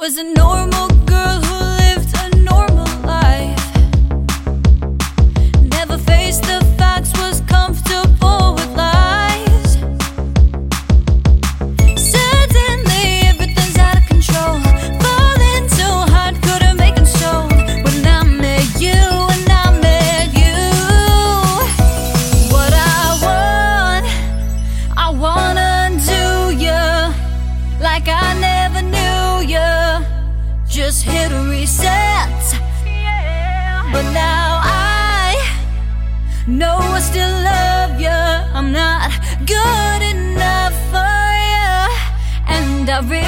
Was a normal girl who lived a normal life. Never faced the facts, was comfortable with lies. Suddenly everything's out of control. Falling too hard, couldn't make it show. When I met you, when I met you. What I want, I wanna do you like I never knew. Just hit a reset. But now I know I still love you. I'm not good enough for you. And I really,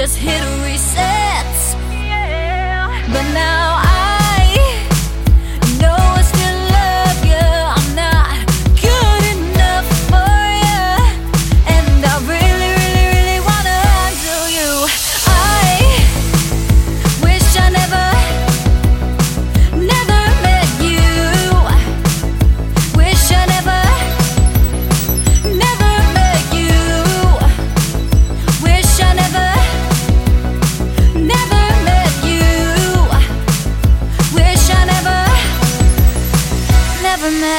Just hit a reset. But now I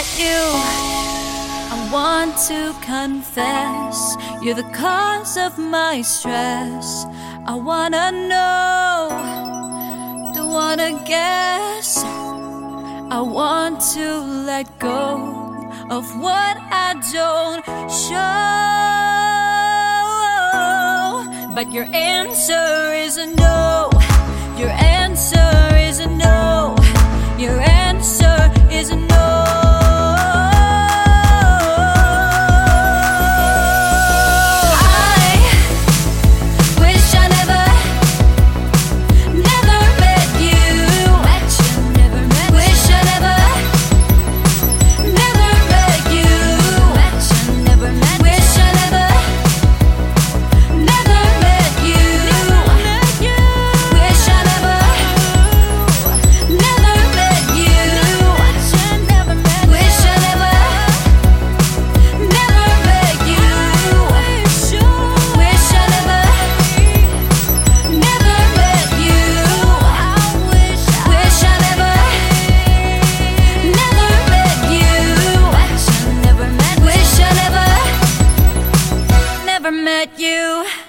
met you. I want to confess you're the cause of my stress. I wanna know, don't wanna guess. I want to let go of what I don't show. But your answer is a no. Your answer is a no. met you.